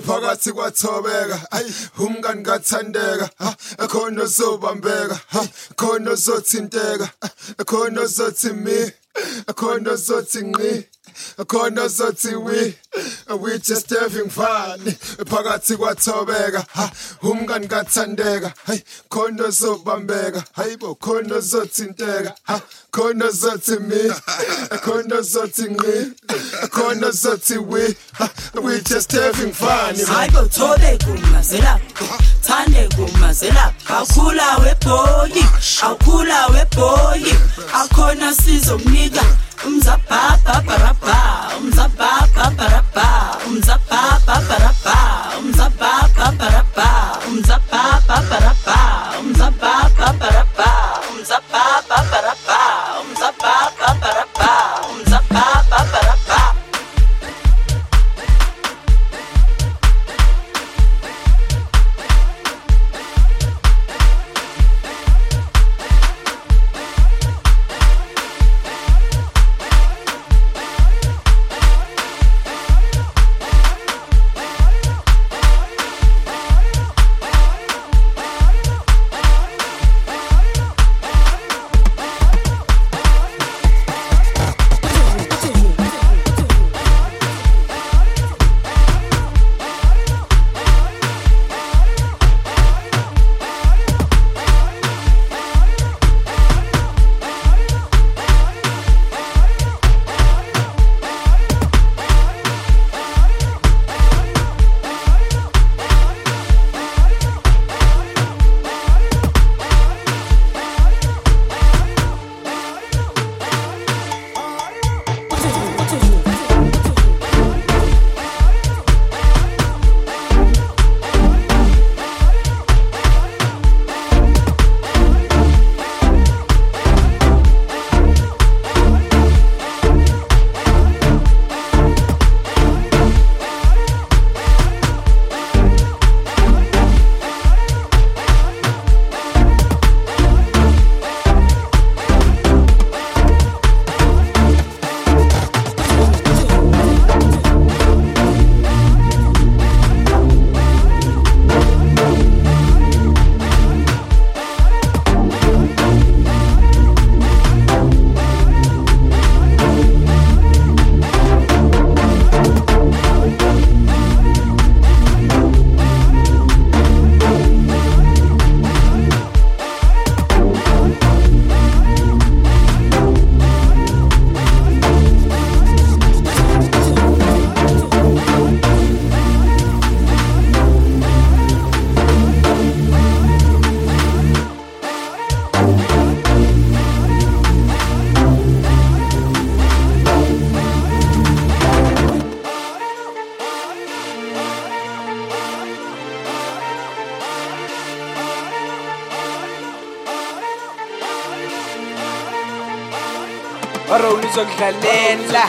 phakathi kwathobeka hayi umngani kathandeka ha khona ozobambeka khona ozothinteka khona ozothi mi. Khona ozothi ngqi khona ozothi we we just having fun phakathi kwathobeka ha umngani kathandeka hayi khona ozobambeka hayibo khona ozothinteka ha khona ozothi mi khona ozothi ngqi khona ozothi we we just having fun hayibo thobe kumazela thande kumazela awukhula webhoyi awukhula webhoyi akhona sizomnika nigga. Mzapa pa pa mzapa pa parapa, mzapa pa parapa, mzapa pa parapa, mzapa pa Umza pa pa para pa Umza pa pa para pa parapa, mzapa Canela.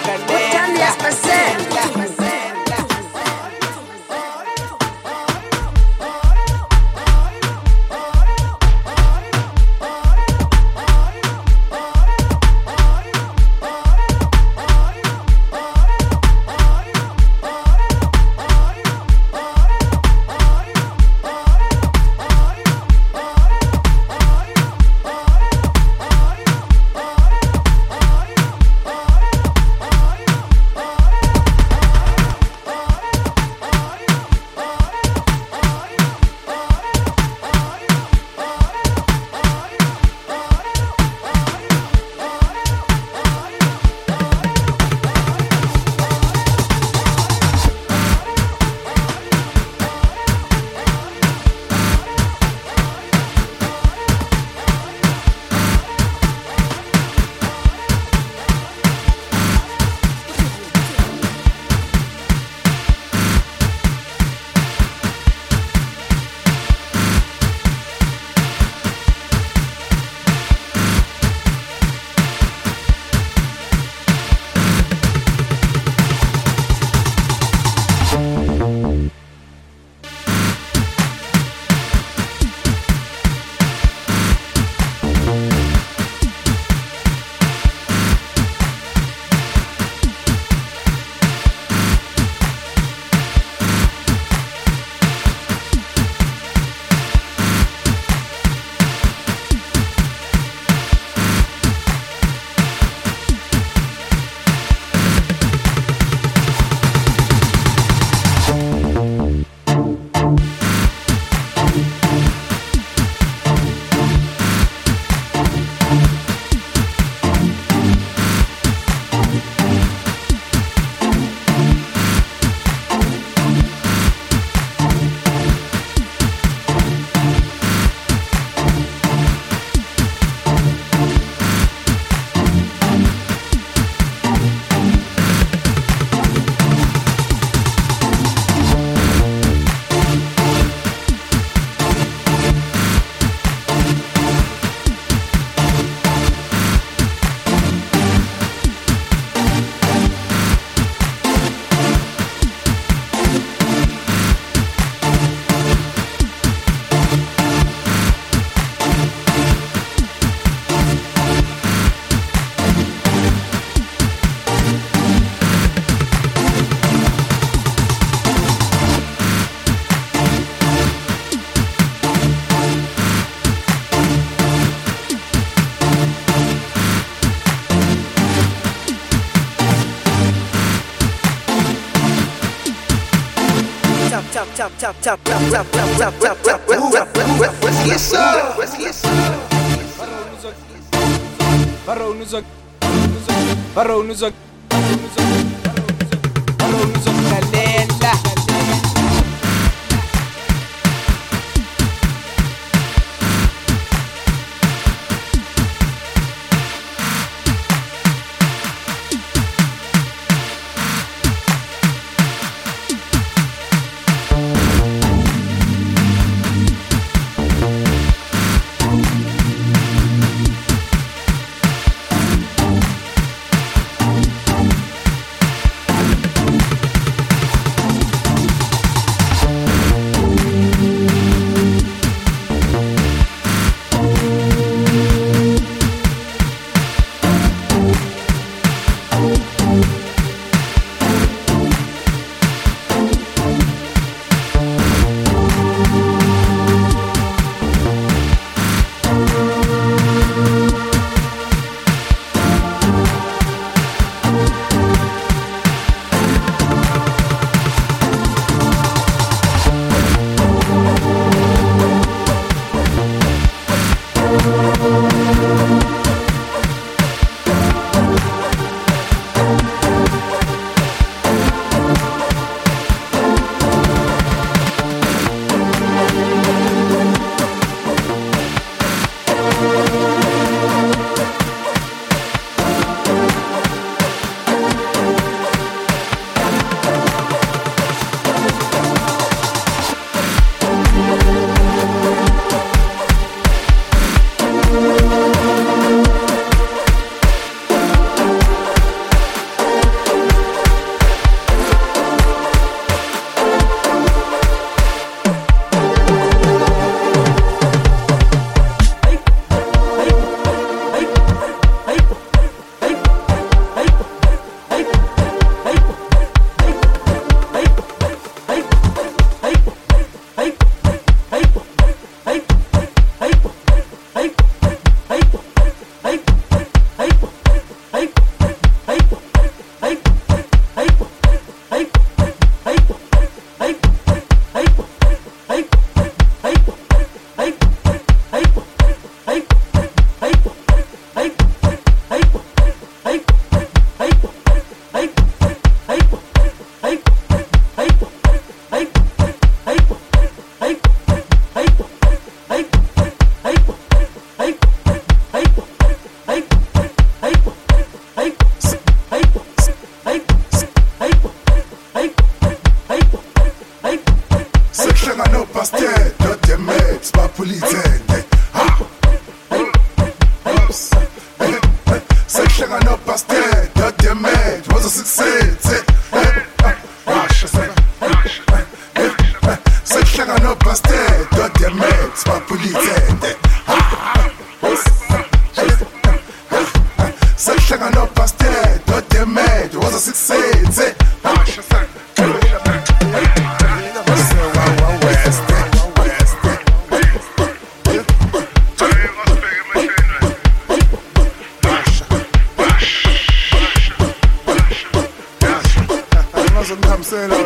Yes, sir. Yes, sir. Baronuzak. Baronuzak. Baronuzak. said. Uh,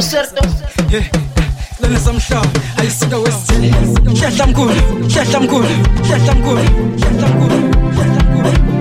Certo. lena samhlaba ayisuka wesini hlahla mkhulu hlahla mkhulu hlahla mkhulu hlahla mkhulu hlahla mkhulu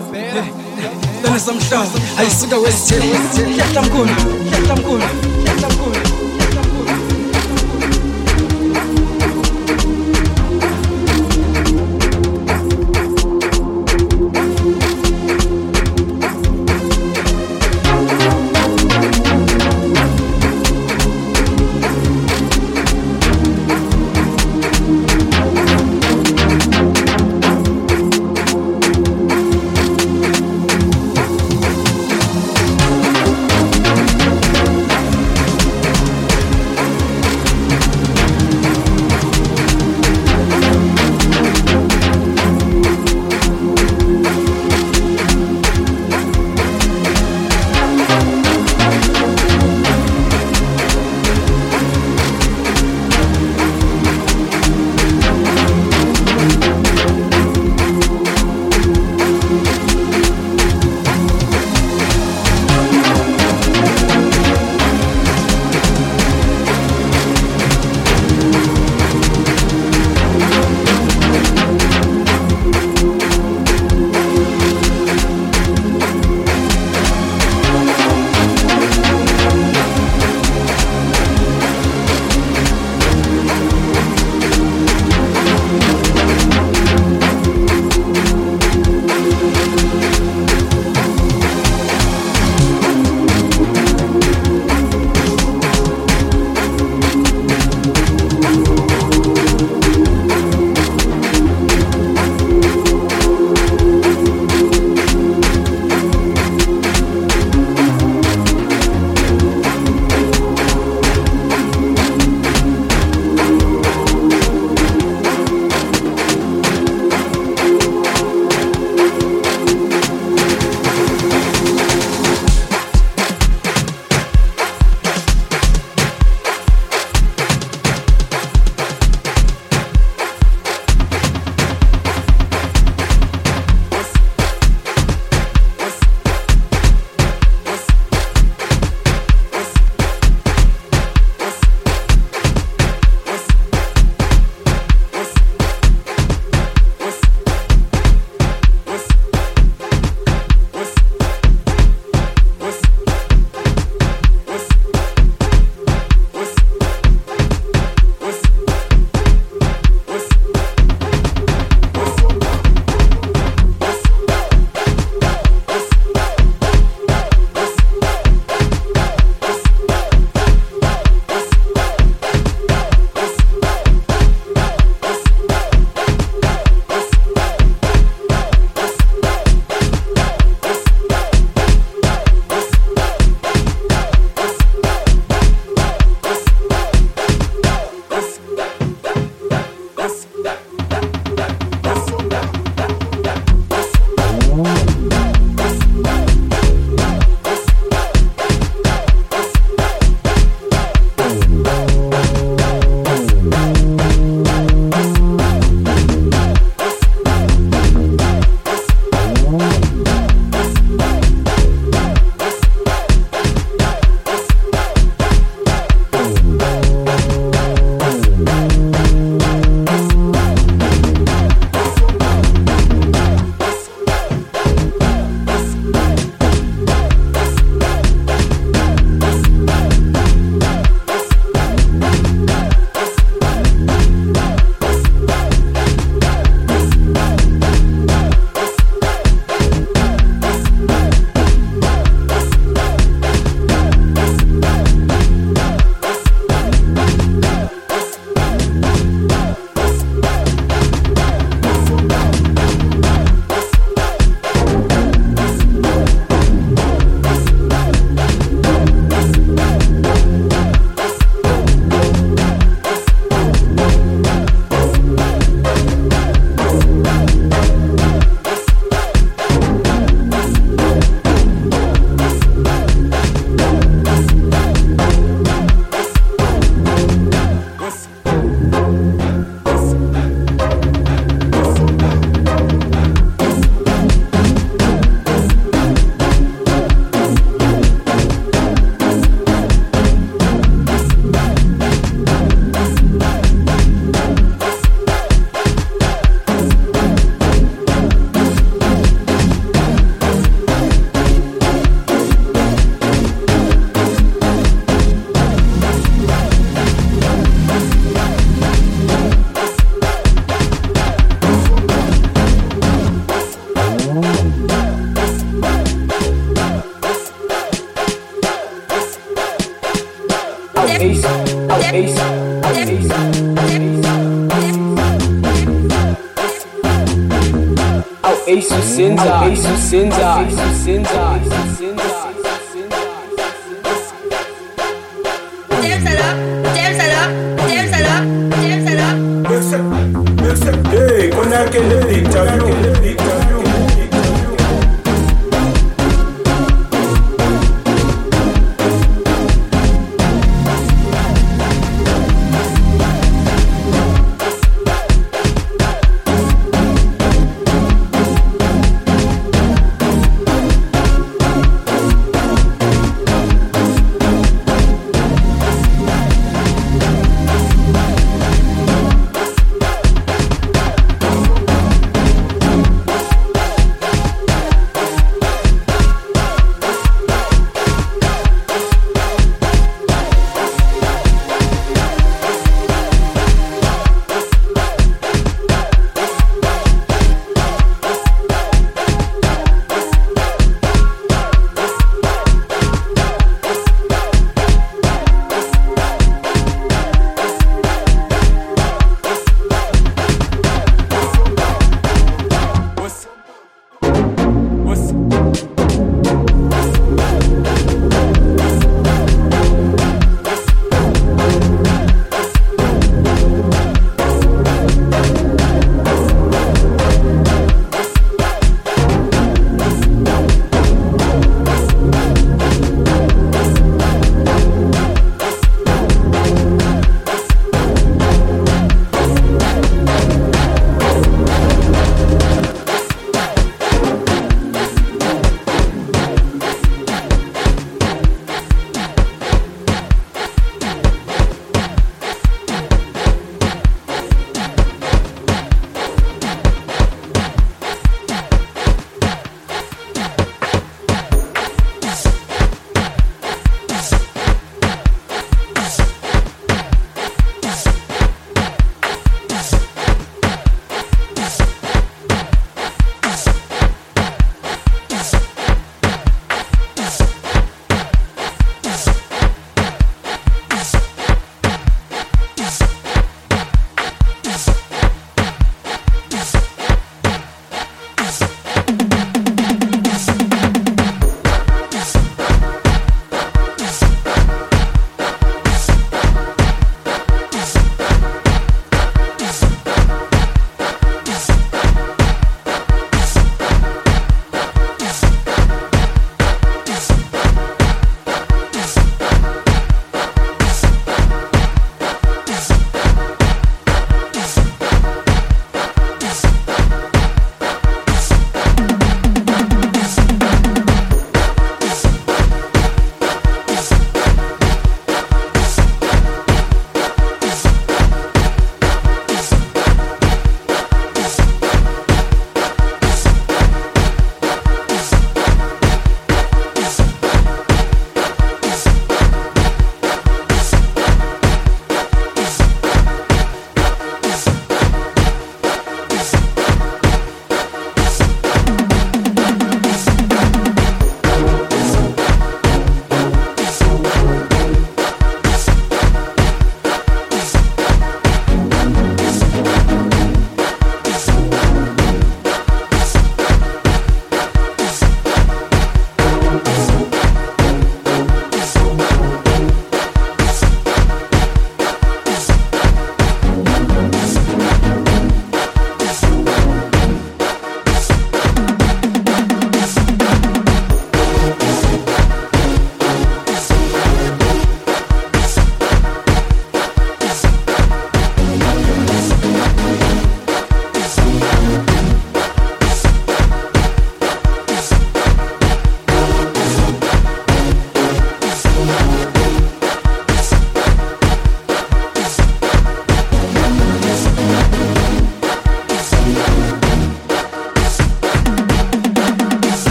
Then it's some show. I used to go with you. Get some good. Get some good. Get.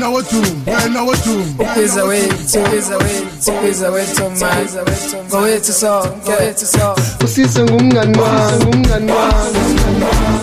Wena wodumo wena wodumo Uphiza wethu, uphiza wethu, uphiza wethu manje, ngowethu sonke, ngowethu sonke. usise ngumngani wami ngumngani wami Ace,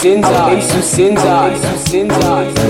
Ace Usenza, Ace Usenza,